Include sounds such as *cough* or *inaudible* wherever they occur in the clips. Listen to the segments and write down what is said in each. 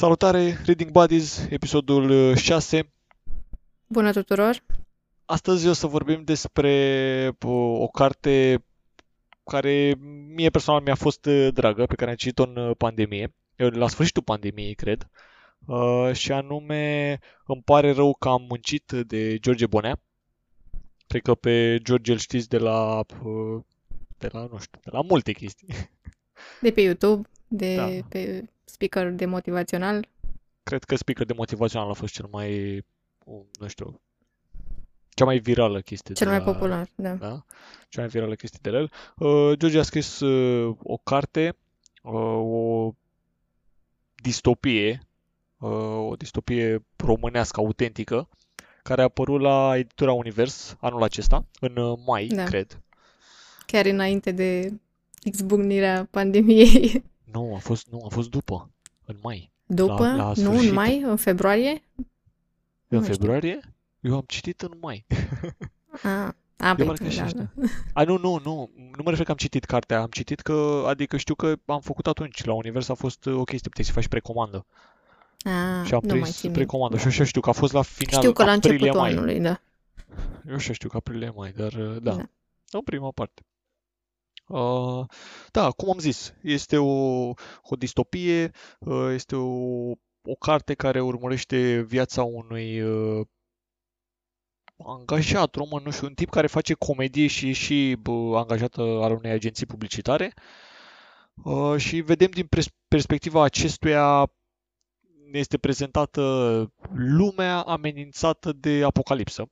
Salutare, Reading Buddies, episodul 6. Bună tuturor! Astăzi o să vorbim despre o carte care mie personal mi-a fost dragă, pe care am citit-o în pandemie, la sfârșitul pandemiei, cred, și anume Îmi pare rău că am muncit de George Bonea. Cred că pe George îl știți de la, de la, nu știu, de la multe chestii. De pe YouTube, de da. pe speaker de motivațional? Cred că speaker de motivațional a fost cel mai, nu știu, cea mai virală chestie. Cel de mai la, popular, da. da. Cea mai virală chestie de la el. Uh, George a scris uh, o carte, uh, o distopie, uh, o distopie românească autentică, care a apărut la editura Univers anul acesta, în uh, mai, da. cred. Chiar înainte de exbucnirea pandemiei. *laughs* Nu, a fost, nu, a fost după, în mai. După? La, la nu, în mai? În februarie? În nu februarie? Știu. Eu am citit în mai. A, a păi, da, da. A, nu, nu, nu. Nu mă refer că am citit cartea. Am citit că, adică știu că am făcut atunci. La univers a fost o chestie, puteai să faci precomandă. A, și am prins precomandă. Și așa știu că a fost la final Știu că la începutul mai. anului, da. Eu așa știu că aprilie mai, dar da. da. În prima parte. Uh, da, cum am zis, este o, o distopie, uh, este o, o carte care urmărește viața unui uh, angajat român, nu știu, un tip care face comedie și e și bă, angajat al unei agenții publicitare. Uh, și vedem din pers- perspectiva acestuia este prezentată lumea amenințată de apocalipsă.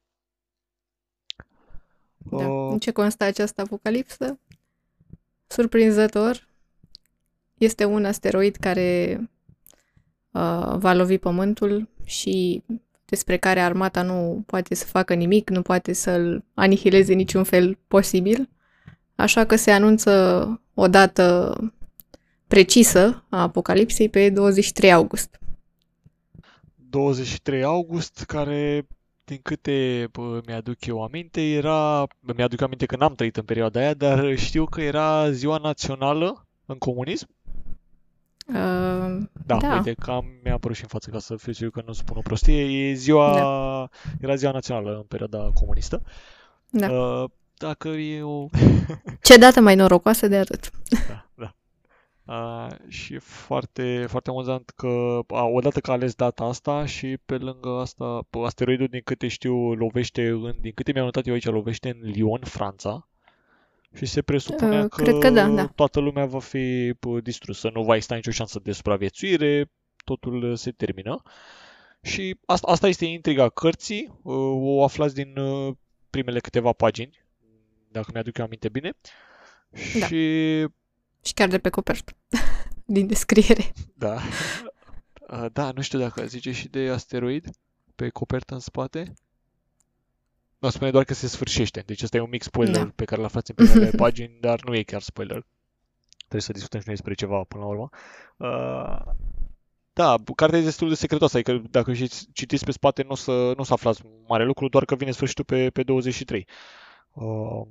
Da. Uh, în ce constă această apocalipsă? Surprinzător, este un asteroid care uh, va lovi Pământul și despre care armata nu poate să facă nimic, nu poate să-l anihileze niciun fel posibil. Așa că se anunță o dată precisă a apocalipsei pe 23 august. 23 august, care din câte bă, mi-aduc eu aminte, era... Mi-aduc aminte că n-am trăit în perioada aia, dar știu că era ziua națională în comunism. Uh, da, da, uite, cam mi-a apărut și în față ca să fiu sigur că nu spun o prostie. E ziua... Da. Era ziua națională în perioada comunistă. Da. Uh, dacă e o... Ce dată mai norocoasă de atât. Da, da. Uh, și e foarte, foarte amuzant că a, odată că a ales data asta și pe lângă asta asteroidul din câte știu lovește în, din câte mi-am notat eu aici lovește în Lyon, Franța și se presupunea uh, că, cred că da, da. toată lumea va fi distrusă, nu va exista nicio șansă de supraviețuire, totul se termină. Și asta, asta este intriga cărții, uh, o aflați din uh, primele câteva pagini, dacă mi-aduc eu aminte bine. Da. Și și chiar de pe copertă, *laughs* din descriere. Da. Da, nu știu dacă zice și de asteroid pe copertă în spate. Nu, spune doar că se sfârșește. Deci ăsta e un mic spoiler da. pe care l aflați în primele *laughs* pagini, dar nu e chiar spoiler. Trebuie să discutăm și noi despre ceva până la urmă. Uh, da, cartea e destul de secretoasă, adică dacă citiți pe spate nu o să, nu o să aflați mare lucru, doar că vine sfârșitul pe, pe 23. Uh,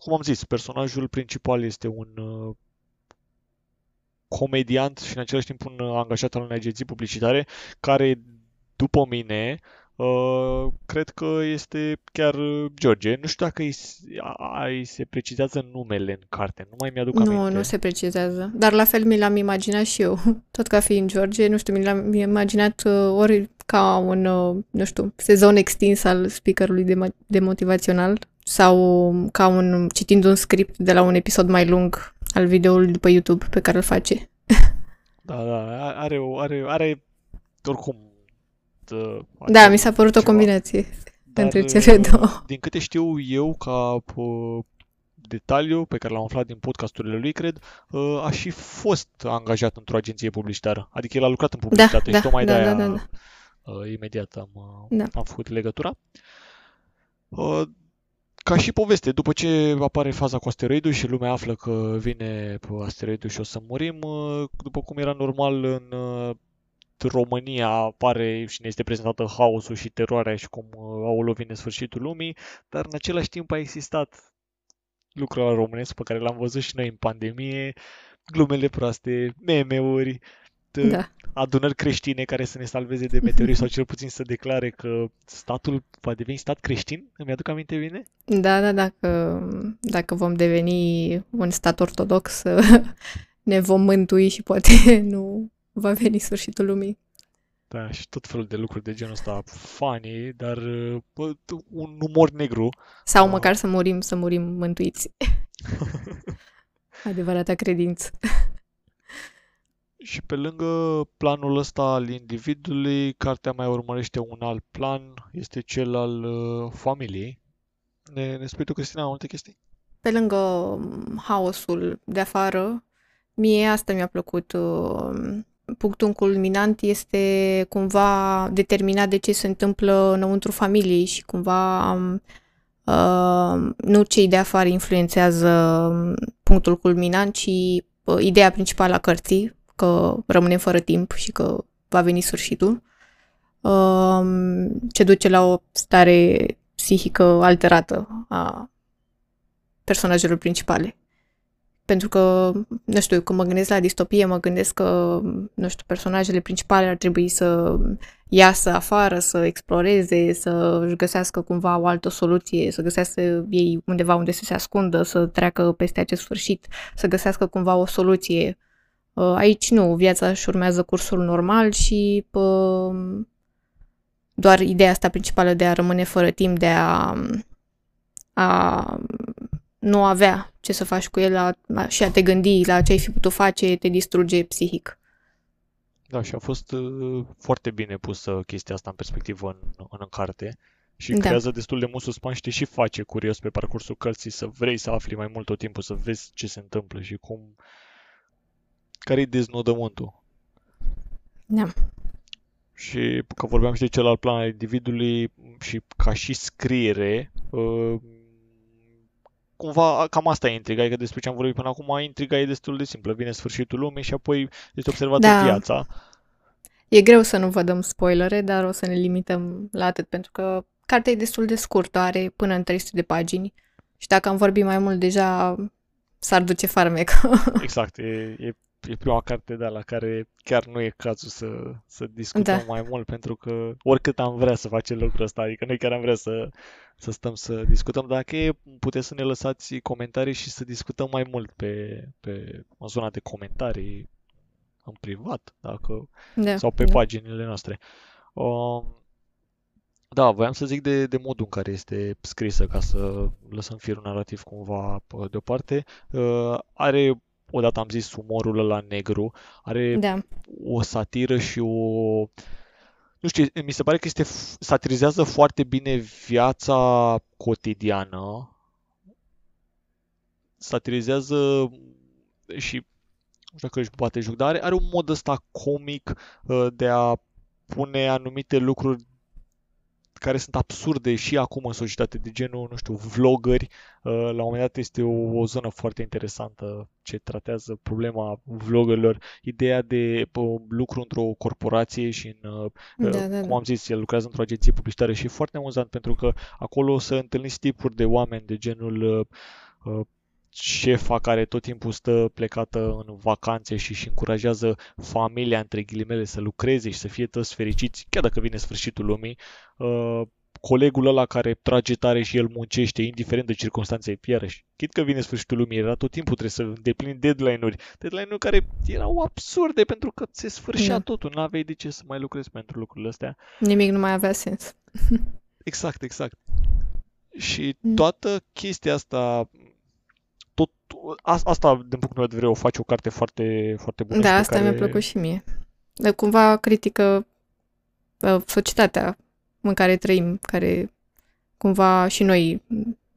cum am zis, personajul principal este un uh, comediant și în același timp un uh, angajat al unei agenții publicitare care, după mine, uh, cred că este chiar George. Nu știu dacă îi, îi se precizează numele în carte, nu mai mi-aduc nu, aminte. Nu, nu se precizează. Dar la fel mi l-am imaginat și eu. *laughs* Tot ca fiind George, nu știu, mi l-am imaginat uh, ori ca un, uh, nu știu, sezon extins al speakerului de, de motivațional sau ca un, citind un script de la un episod mai lung al videoului după YouTube pe care îl face. Da, da, are, are, are oricum uh, Da, mi s-a părut ceva. o combinație dar, între cele uh, două. Din câte știu eu, ca uh, detaliu pe care l-am aflat din podcasturile lui, cred, uh, a și fost angajat într-o agenție publicitară. Adică el a lucrat în da, publicitate da, și tocmai da, de-aia da, da, da. Uh, imediat am, uh, da. am făcut legătura. Uh, ca și poveste, după ce apare faza cu asteroidul și lumea află că vine asteroidul și o să murim, după cum era normal în România apare și ne este prezentată haosul și teroarea și cum aolo vine sfârșitul lumii, dar în același timp a existat lucrul la românesc pe care l-am văzut și noi în pandemie, glumele proaste, meme-uri, da. Adunări creștine care să ne salveze de meteori sau cel puțin să declare că statul va deveni stat creștin? Îmi aduc aminte bine? Da, da, dacă, dacă vom deveni un stat ortodox, *laughs* ne vom mântui și poate *laughs* nu va veni sfârșitul lumii. Da, și tot felul de lucruri de genul ăsta funny, dar bă, un umor negru. Sau uh. măcar să murim, să murim mântuiți. *laughs* Adevărata credință. Și pe lângă planul ăsta al individului, cartea mai urmărește un alt plan, este cel al uh, familiei. Ne, ne spui tu, Cristina, multe chestii? Pe lângă um, haosul de afară, mie asta mi-a plăcut. Uh, punctul culminant este cumva determinat de ce se întâmplă înăuntru familiei și cumva um, uh, nu cei de afară influențează um, punctul culminant, ci uh, ideea principală a cărții, că rămânem fără timp și că va veni sfârșitul, uh, ce duce la o stare psihică alterată a personajelor principale. Pentru că, nu știu, când mă gândesc la distopie, mă gândesc că, nu știu, personajele principale ar trebui să iasă afară, să exploreze, să își găsească cumva o altă soluție, să găsească ei undeva unde să se ascundă, să treacă peste acest sfârșit, să găsească cumva o soluție. Uh, aici nu, viața își urmează cursul normal și pă, doar ideea asta principală de a rămâne fără timp, de a, a nu avea ce să faci cu el la, și a te gândi la ce ai fi putut face, te distruge psihic. Da, și a fost uh, foarte bine pusă chestia asta în perspectivă în, în, în carte și da. creează destul de mult suspans și te și face curios pe parcursul cărții să vrei să afli mai mult tot timpul, să vezi ce se întâmplă și cum... care-i deznodământul. Da. Și că vorbeam și de celălalt plan al individului și ca și scriere, uh, cumva cam asta e intriga, adică despre ce am vorbit până acum, intriga e destul de simplă. Vine sfârșitul lumii și apoi este observată da. viața. E greu să nu vă dăm spoilere, dar o să ne limităm la atât, pentru că cartea e destul de scurtă, are până în 300 de pagini și dacă am vorbit mai mult deja s-ar duce farmec. *laughs* exact, e, e e prima carte de la care chiar nu e cazul să, să discutăm da. mai mult, pentru că oricât am vrea să facem lucrul ăsta, adică noi chiar am vrea să, să stăm să discutăm. Dacă e, puteți să ne lăsați comentarii și să discutăm mai mult pe, pe în zona de comentarii în privat, dacă, da. sau pe da. paginile noastre. Um, da, voiam să zic de, de modul în care este scrisă, ca să lăsăm firul narrativ cumva deoparte. Uh, are odată am zis umorul ăla negru, are da. o satiră și o... Nu știu, mi se pare că este satirizează foarte bine viața cotidiană, satirizează și nu știu dacă își poate joc, dar are, are un mod ăsta comic uh, de a pune anumite lucruri care sunt absurde și acum în societate, de genul, nu știu, vloggeri. Uh, la un moment dat este o, o zonă foarte interesantă ce tratează problema vloggerilor, ideea de lucru într-o corporație și în, uh, da, da, da. cum am zis, el lucrează într-o agenție publicitară și e foarte amuzant pentru că acolo o să întâlniți tipuri de oameni de genul uh, șefa care tot timpul stă plecată în vacanțe și își încurajează familia, între ghilimele, să lucreze și să fie toți fericiți, chiar dacă vine sfârșitul lumii, uh, colegul ăla care trage tare și el muncește, indiferent de circunstanțe, iarăși, chit că vine sfârșitul lumii, era tot timpul trebuie să îndeplini deadline-uri, deadline-uri care erau absurde pentru că se sfârșea da. totul, nu aveai de ce să mai lucrezi pentru lucrurile astea. Nimic nu mai avea sens. *laughs* exact, exact. Și mm. toată chestia asta tot, asta, din punctul meu de vedere, o face o carte foarte, foarte bună. Da, asta care... mi-a plăcut și mie. De cumva critică uh, societatea în care trăim, care cumva și noi,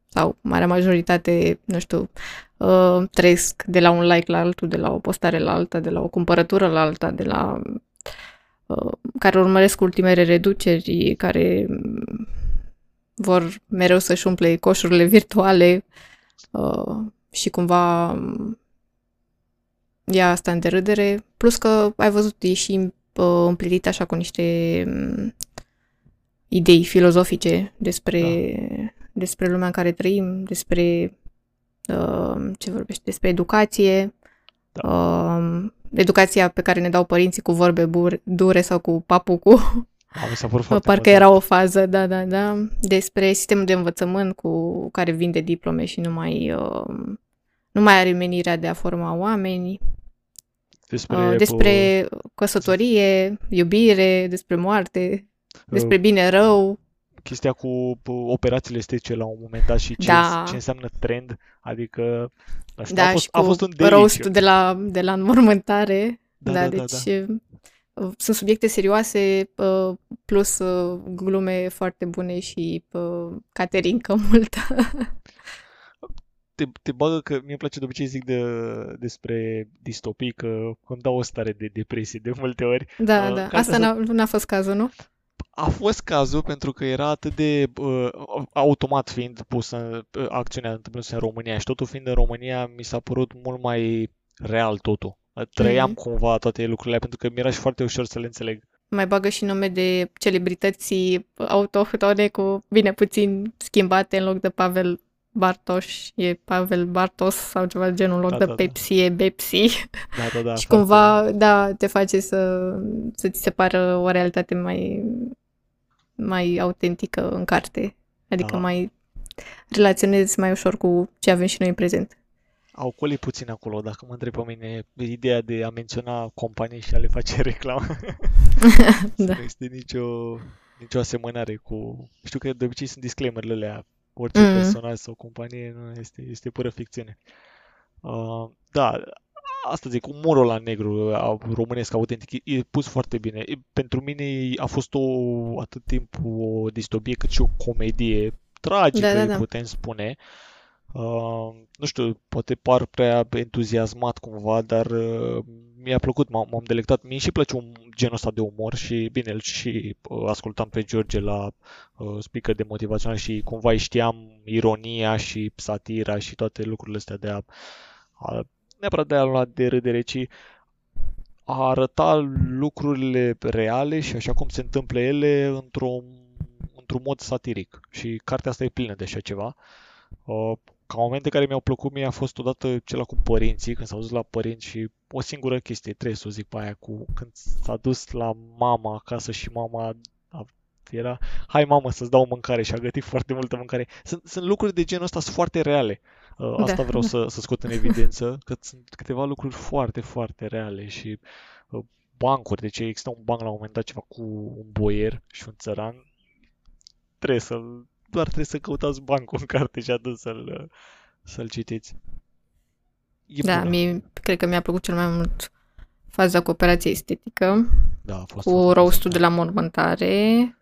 sau marea majoritate, nu știu, uh, trăiesc de la un like la altul, de la o postare la alta, de la o cumpărătură la alta, de la uh, care urmăresc ultimele reduceri, care vor mereu să-și umple coșurile virtuale, uh, și cumva ia asta în derâdere, plus că ai văzut, e și uh, împlitit așa cu niște um, idei filozofice despre, da. despre lumea în care trăim, despre uh, ce vorbești, despre educație, da. uh, educația pe care ne dau părinții cu vorbe bur- dure sau cu papucul. A, mi s-a părut *laughs* foarte Parcă amuzant. era o fază, da, da, da, despre sistemul de învățământ cu care vinde diplome și nu mai, uh, nu mai are menirea de a forma oameni, Despre, uh, despre căsătorie, iubire, despre moarte, despre uh, bine rău. chestia cu uh, operațiile estetice la un moment dat și ce, Da. ce înseamnă trend, adică nu știu, Da, a fost, și a cu fost un deliciu. roast de la, de la înmormântare. Da, Da, da, da, deci uh, sunt subiecte serioase uh, plus uh, glume foarte bune și uh, caterincă *laughs* multă. Te, te bagă că mie îmi place de obicei zic de, despre distopii că îmi dau o stare de depresie de multe ori. Da, Uh, da. cartea Asta asta- n-a, n-a fost cazul, nu? A fost cazul pentru că era atât de uh, automat fiind pusă uh, acțiunea întâmplându-se în România și totul fiind în România mi s-a părut mult mai real totul. Trăiam Mhm. cumva toate lucrurile pentru că mi-era și foarte ușor să le înțeleg. Mai bagă și nume de celebrități autohtone cu bine puțin schimbate în loc de Pavel Bartoș, e Pavel Bartos sau ceva de genul, în loc Da, de da, da. Pepsi e Bepsi. Da, da, da. *laughs* și foarte- cumva, da, te face să, să ți se pară o realitate mai, mai autentică în carte. Adică Da. mai relaționezi mai ușor cu ce avem și noi în prezent. Au colit puțin acolo, dacă mă întreb pe mine, ideea de a menționa companii și a le face *laughs* reclamă. *laughs* Da. Nu este nicio, nicio asemănare cu... Știu că de obicei sunt disclaimerele alea. Orice Mhm. personaj sau companie nu este, este pură ficțiune. Uh, da, asta zic, umorul la negru a, românesc autentic e, e pus foarte bine. E, pentru mine a fost o, atât timp o distopie cât și o comedie tragică, Da, da, îi da. putem spune. Uh, nu știu, poate par prea entuziasmat cumva, dar uh, mi-a plăcut, m-am, m-am delectat. Mie și place un genul ăsta de umor și bine, îl și uh, ascultam pe George la uh, speaker de motivațional și cumva îi știam ironia și satira și toate lucrurile astea de a, a neapărat de a lua de râdere, ci a arăta lucrurile reale și așa cum se întâmplă ele într-un, într-un mod satiric. Și cartea asta e plină de așa ceva. Uh, ca momente care mi-au plăcut mie a fost odată cel cu părinții, când s-au dus la părinți și o singură chestie, trebuie să o zic pe aia, cu când s-a dus la mama acasă și mama a, era, hai mamă să-ți dau mâncare și a gătit foarte multă mâncare. Sunt, sunt lucruri de genul ăsta, sunt foarte reale. Uh, asta Da. vreau să, să scot în evidență, că sunt câteva lucruri foarte, foarte reale și uh, bancuri, deci există un banc la un moment dat ceva cu un boier și un țăran, trebuie să-l, *laughs* doar trebuie să căutați bancul în carte și atât să-l, uh, să-l citiți. E Da, bună. mie, cred că mi-a plăcut cel mai mult faza cu operația estetică, Da, a fost cu foarte roastul de amuzant. la mormântare,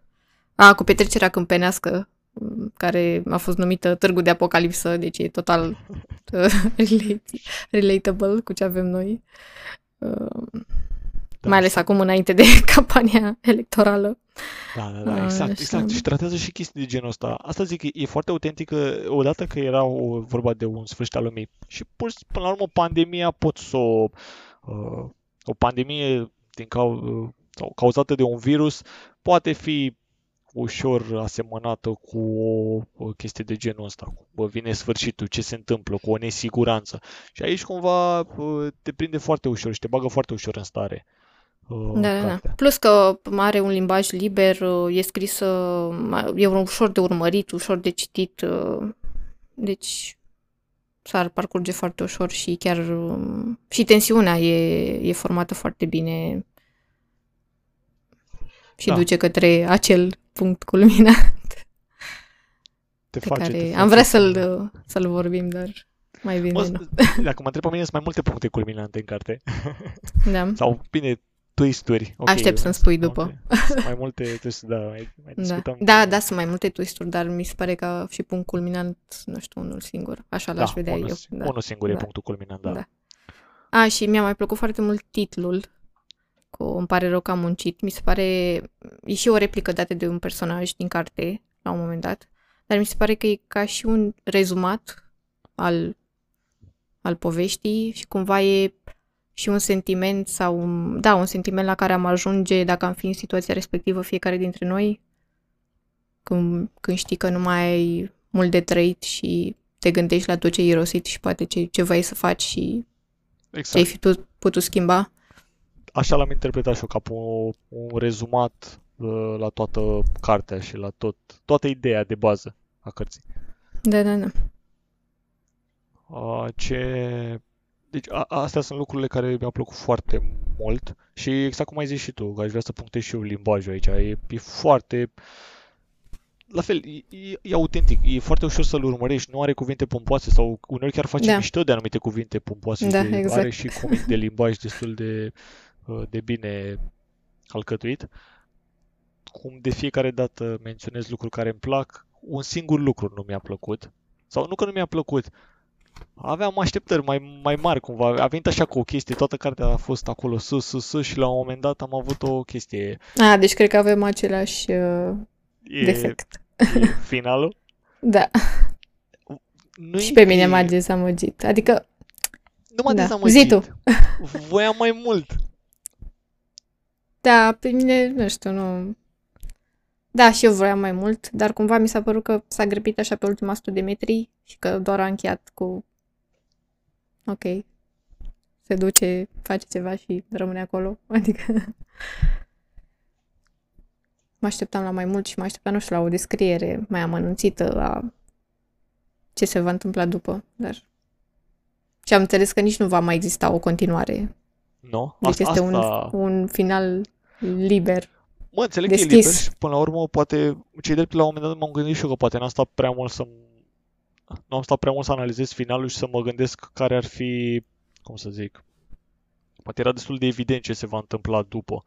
a, cu petrecerea câmpenească, m, care a fost numită Târgu de Apocalipsă, deci e total *laughs* uh, *laughs* relate- relatable cu ce avem noi. Uh, Da, mai ales acum înainte de *laughs* campania electorală. Da, da, da, exact, Așa. exact. Și tratează și chestii de genul ăsta. Asta zic, e, e foarte autentică, odată că era o, vorba de un sfârșit al lumii. Și pur și până la urmă pandemia pot să o... Uh, o pandemie din cau, uh, sau cauzată de un virus poate fi ușor asemănată cu o, o chestie de genul ăsta. Cu, bă, vine sfârșitul, ce se întâmplă, cu o nesiguranță. Și aici cumva uh, te prinde foarte ușor și te bagă foarte ușor în stare. Uh, Da, da, da. cartea. Plus că are un limbaj liber, uh, e scris, uh, e ușor de urmărit, ușor de citit, uh, deci s-ar parcurge foarte ușor și chiar um, și tensiunea e, e formată foarte bine și Da. duce către acel punct culminant Te pe face, te care face am vrea să- să-l, uh, să-l vorbim, dar mai bine Mă, nu. *laughs* dacă mă întreb pe mine, sunt mai multe puncte culminante în carte. Da. Sau, bine, twist-uri. Ok, Aștept să-mi sunt spui mai după. Multe, *laughs* sunt mai multe twist da, mai, mai Da. discutăm. da, da, sunt mai multe twist dar mi se pare că și punct culminant, nu știu, unul singur. Așa l-aș vedea unul, eu. si- Da. unul singur e Da. punctul culminant, da. Da. A, și mi-a mai plăcut foarte mult titlul. Cu, îmi pare rău că am muncit. Mi se pare... E și o replică dată de un personaj din carte, la un moment dat. Dar mi se pare că e ca și un rezumat al, al poveștii și cumva e și un sentiment sau un, da, un sentiment la care am ajunge dacă am fi în situația respectivă fiecare dintre noi. Când, când știi că nu mai ai mult de trăit și te gândești la tot ce ai irosit și poate ce, ce vrei să faci și ce ai Exact. fi put- putut schimba. așa l-am interpretat și eu, ca pe un, un rezumat uh, la toată cartea și la tot, toată ideea de bază a cărții. Da, da, da. Uh, ce... Deci a, astea sunt lucrurile care mi-au plăcut foarte mult și exact cum ai zis și tu, că aș vrea să punctez și eu limbajul aici. E, e foarte... La fel, e, e, e autentic, e foarte ușor să-l urmărești, nu are cuvinte pompoase sau uneori chiar face Da. mișto de anumite cuvinte pompoase Da, și de, exact. are și comic de limbaj destul de, uh, de bine alcătuit. Cum de fiecare dată menționez lucruri care îmi plac, un singur lucru nu mi-a plăcut. Sau nu că nu mi-a plăcut, aveam așteptări mai, mai mari cumva. A venit așa cu o chestie, toată cartea a fost acolo sus, sus, sus și la un moment dat am avut o chestie. A, deci cred că avem același uh, E, defect. e *laughs* finalul. Da, Nu și pe mine m-a dezamăgit. Adică, Nu m-a da. dezamăgit. Zi tu. *laughs* Voiam mai mult. da, pe mine, nu știu, nu... Da, și eu vroiam mai mult, dar cumva mi s-a părut că s-a grăbit așa pe ultima 100 de metri și că doar a încheiat cu... Ok, se duce, face ceva și rămâne acolo. *laughs* Adică... Mă așteptam la mai mult și mă așteptam, nu știu, la o descriere mai amănunțită a ce se va întâmpla după, dar... Și am înțeles că nici nu va mai exista o continuare. Nu? Deci Asta, este un, asta... un final liber. Mă, înțeleg că e deschis. liber și până la urmă poate, cei drept la un moment dat m-am gândit și eu că poate n-am stat prea mult să nu am stat prea mult să analizez finalul și să mă gândesc care ar fi, cum să zic, poate era destul de evident ce se va întâmpla după.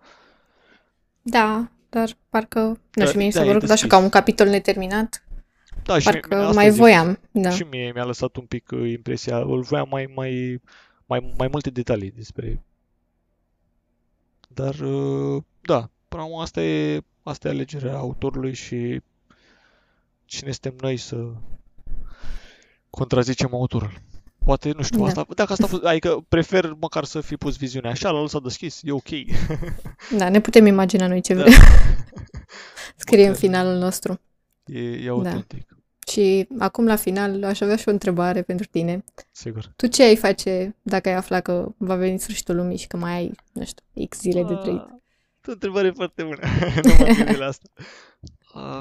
Da, dar parcă, nu Da, știu, mie mi s-a da, e părut așa deschis. ca un capitol neterminat. Da, și Parcă asta mai zic. voiam, da. Și mie mi-a lăsat un pic uh, impresia, îl voiam mai, mai, mai, mai multe detalii despre... Dar, uh, da, până la urmă asta e, asta e alegerea autorului și cine suntem noi să contrazicem autorul. Poate, nu știu, Da. asta, dacă asta a fost, adică prefer măcar să fi pus viziunea așa, l-a lăsat deschis, e ok. *laughs* Da, ne putem imagina noi ce Da. vrem. *laughs* Scrie în Măcar- finalul nostru. E, e autentic, Și acum la final aș avea și o întrebare pentru tine. sigur. Tu ce ai face dacă ai afla că va veni sfârșitul lumii și că mai ai, nu știu, X zile de trăit? Ah, O întrebare foarte bună. *laughs* nu m-am gândit la asta. Ah,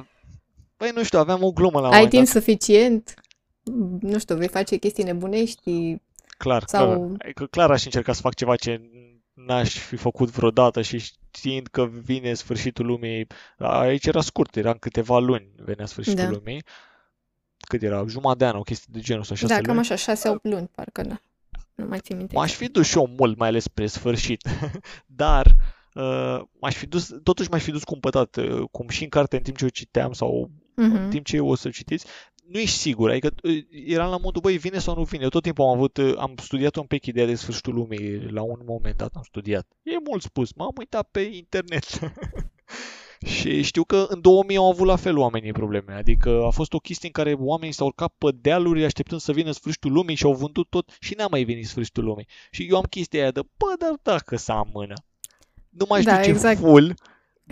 Păi nu știu, aveam o glumă la un Ai moment timp dat. suficient? Nu știu, vei face chestii nebunești? Clar, sau- clar. Adică clar aș încerca să fac ceva ce n-aș fi făcut vreodată și știind că vine sfârșitul lumii. Aici era scurt, era în câteva luni venea sfârșitul Da. lumii. Cât era? Jumătate de an, o chestie de genul sau șase Da, cam luni. așa, șase-opt luni, parcă, da. Nu mai țin minte. M-aș fi dus și eu mult, mai ales spre sfârșit. *laughs* Dar uh, m-aș fi dus, totuși m-aș fi dus cumpătat, uh, cum și în carte în timp ce o citeam sau în Mhm. timp ce eu o să citiți, nu ești sigur, adică uh, eram la modul, băi, vine sau nu vine. Eu tot timpul am avut, uh, am studiat un pic ideea de sfârșitul lumii, la un moment dat am studiat. E mult spus, m-am uitat pe internet. *laughs* Și știu că în 2000 au avut la fel oamenii probleme, adică a fost o chestie în care oamenii s-au urcat pe dealuri așteptând să vină sfârșitul lumii și au vândut tot și n-a mai venit sfârșitul lumii. Și eu am chestia aia de, bă, dar dacă să amână. Nu mai știu Da, ce exact. full,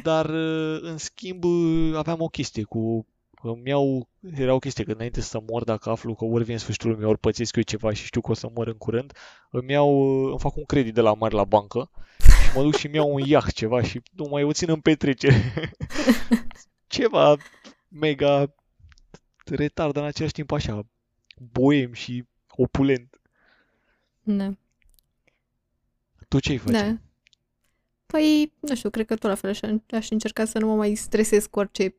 dar uh, în schimb uh, aveam o chestie cu îmi iau, era o chestie că înainte să mor, dacă aflu că ori vine sfârșitul lumii, ori pățesc eu ceva și știu că o să mor în curând, îmi iau, uh, îmi fac un credit de la mare la bancă și mă duc și îmi iau un iaht ceva și nu mai o țin în petrecere. *laughs* ceva mega retard, dar în același timp așa, boem și opulent. Da. Tu ce-ai face? Da. Păi, nu știu, cred că tot la fel aș, aș încerca să nu mă mai stresez cu orice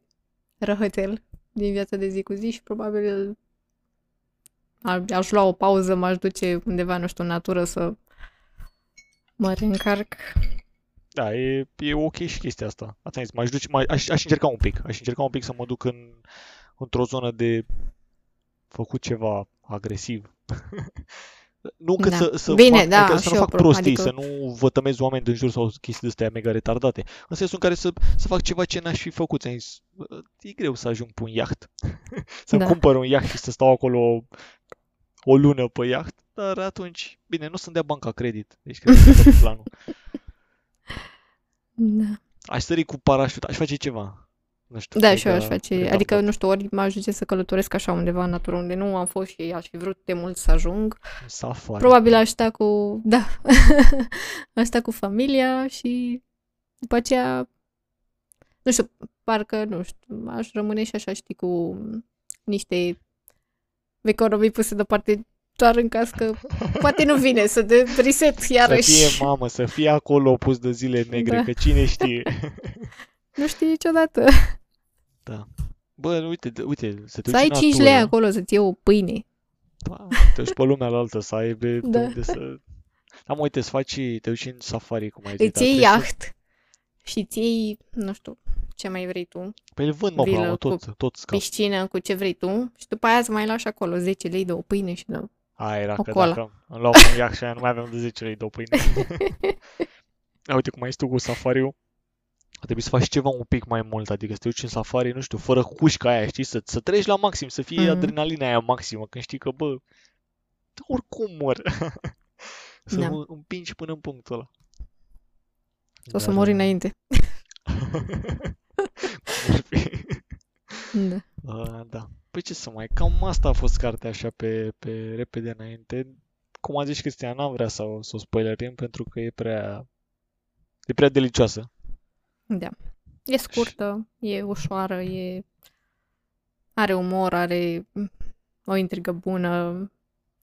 răhățel din viața de zi cu zi și probabil a- aș lua o pauză, m-aș duce undeva, nu știu, în natură să mă reîncarc. Da, e, e ok și chestia asta. Asta am zis, m-aș duce, mai, aș, aș încerca un pic. Aș încerca un pic să mă duc în, într-o zonă de făcut ceva agresiv. *laughs* nu că Da. să, să Bine, fac, da, adică să și nu eu fac pro- prostii, adică- să nu vătămez oameni din jur sau chestii de astea mega retardate. În sensul în care să, să fac ceva ce n-aș fi făcut. Ți-am zis, bă, e greu să ajung pe un iaht. *laughs* Să-mi Da. cumpăr un iaht și să stau acolo o lună pe iaht. Dar atunci, bine, nu să-mi dea banca credit. Deci cred că ăsta e *laughs* planul. Da. Aș sări cu parașut, aș face ceva. Nu știu. Da, cred și eu că aș face, cred că adică, am nu știu, ori mă ajunge să călătoresc așa undeva în natură unde nu am fost și aș fi vrut de mult să ajung. dat Safari. Probabil aș sta cu, da, *laughs* aș sta cu familia și după aceea, nu știu, parcă, nu știu, aș rămâne și așa, știi, cu niște economii puse deoparte doar în caz că poate nu vine să de reset Să iarăși. fie mamă, să fie acolo pus de zile negre, Da. că cine știe. *laughs* Nu știi niciodată. *laughs* Bă, uite, d- uite, să te Să duci ai în 5 natură. lei acolo să-ți iei o pâine. Da, te duci pe lumea la altă să ai *laughs* de Da. unde să... Da, mă, uite, să faci, te duci în safari, cum ai zis. Îți dar iei trebuie să- iaht și îți iei, nu știu, ce mai vrei tu, Păi îl vând, mă, până la vilă urmă, cu tot, tot scap. piscină cu ce vrei tu și după aia îți mai lași acolo 10 lei de o pâine și de Aia era o că cola. dacă îmi luau un iaht și aia nu mai aveam de 10 lei de o pâine. *laughs* A, uite cum ai zis tu cu safariul. A trebuit să faci ceva un pic mai mult, adică să te duci în safari, nu știu, fără cușca aia, știi, să, să treci la maxim, să fie Mhm. adrenalina aia maximă, când știi că, bă, oricum mor. *laughs* să Da. mă împingi până în punctul ăla. sau să Dar, mori înainte. cum ar fi. Da. Uh, da. Păi ce să mai, cam asta a fost cartea așa pe, pe repede înainte. Cum a zis și Cristian, n-am vrea să, o- să o spoilerim pentru că e prea, e prea delicioasă. Da. E scurtă, e ușoară, e... Are umor, are mm, o intrigă bună,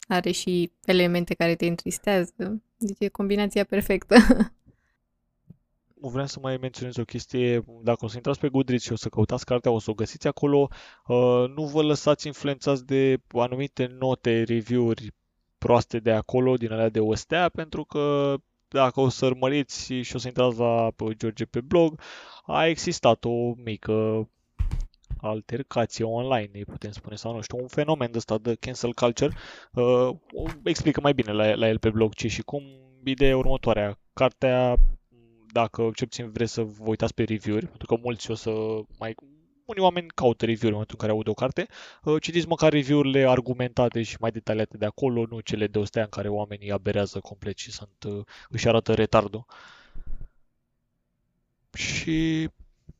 are și elemente care te întristează. Deci e combinația perfectă. *laughs* Vreau să mai menționez o chestie, dacă o să intrați pe Goodreads și o să căutați cartea, o să o găsiți acolo, uh, nu vă lăsați influențați de anumite note, review-uri proaste de acolo, din alea de o stea, pentru că dacă o să urmăriți și o să intrați la pe George pe blog, a existat o mică altercație online, îi putem spune, sau nu știu, un fenomen de ăsta de cancel culture. Uh, explică mai bine la, la el pe blog ce și cum. Ideea e următoarea. Cartea dacă cel puțin vreți să vă uitați pe review-uri, pentru că mulți o să mai... Unii oameni caută review-uri în momentul în care aud o carte, uh, citiți măcar review-urile argumentate și mai detaliate de acolo, nu cele de o stea în care oamenii aberează complet și sunt, uh, își arată retardul. Și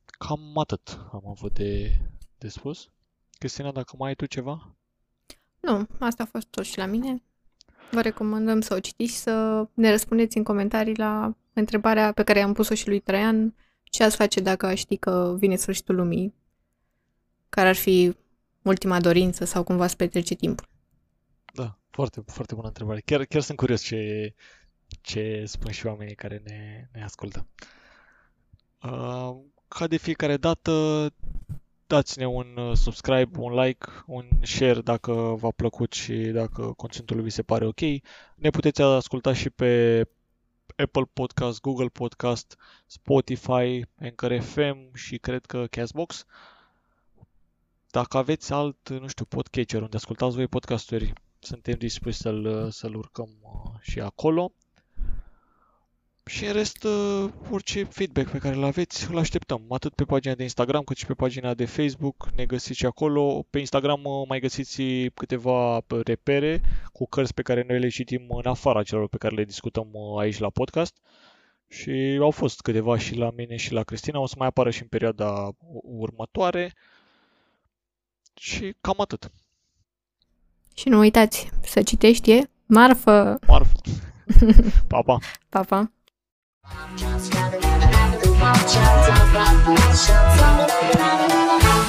cam atât am avut de, de spus. Cristina, dacă mai ai tu ceva? Nu, asta a fost tot și la mine. Vă recomandăm să o citiți și să ne răspundeți în comentarii la întrebarea pe care am pus-o și lui Traian. Ce ați face dacă aș ști că vine sfârșitul lumii? Care ar fi ultima dorință sau cum v-ați petrece timpul? Da, foarte, foarte bună întrebare. Chiar, chiar sunt curios ce, ce spun și oamenii care ne, ne ascultă. Uh, ca de fiecare dată, dați-ne un uh, subscribe, un like, un share dacă v-a plăcut și dacă conținutul vi se pare ok. Ne puteți asculta și pe Apple Podcast, Google Podcast, Spotify, Anchor FM și cred că Castbox. Dacă aveți alt, nu știu, podcatcher unde ascultați voi podcasturi, suntem dispuși să-l, să-l urcăm uh, și acolo. Și în rest, uh, orice feedback pe care îl aveți, îl așteptăm. Atât pe pagina de Instagram, cât și pe pagina de Facebook. Ne găsiți și acolo. Pe Instagram uh, mai găsiți câteva uh, repere cu cărți pe care noi le citim în afara celor pe care le discutăm uh, aici la podcast. Și au fost câteva și la mine și la Cristina. O să mai apară și în perioada următoare. Și cam atât. Și nu uitați, să citești e marfă! Marf. Pa, pa! Pa, pa! Just gotta get out of the watch out, I'm not sure,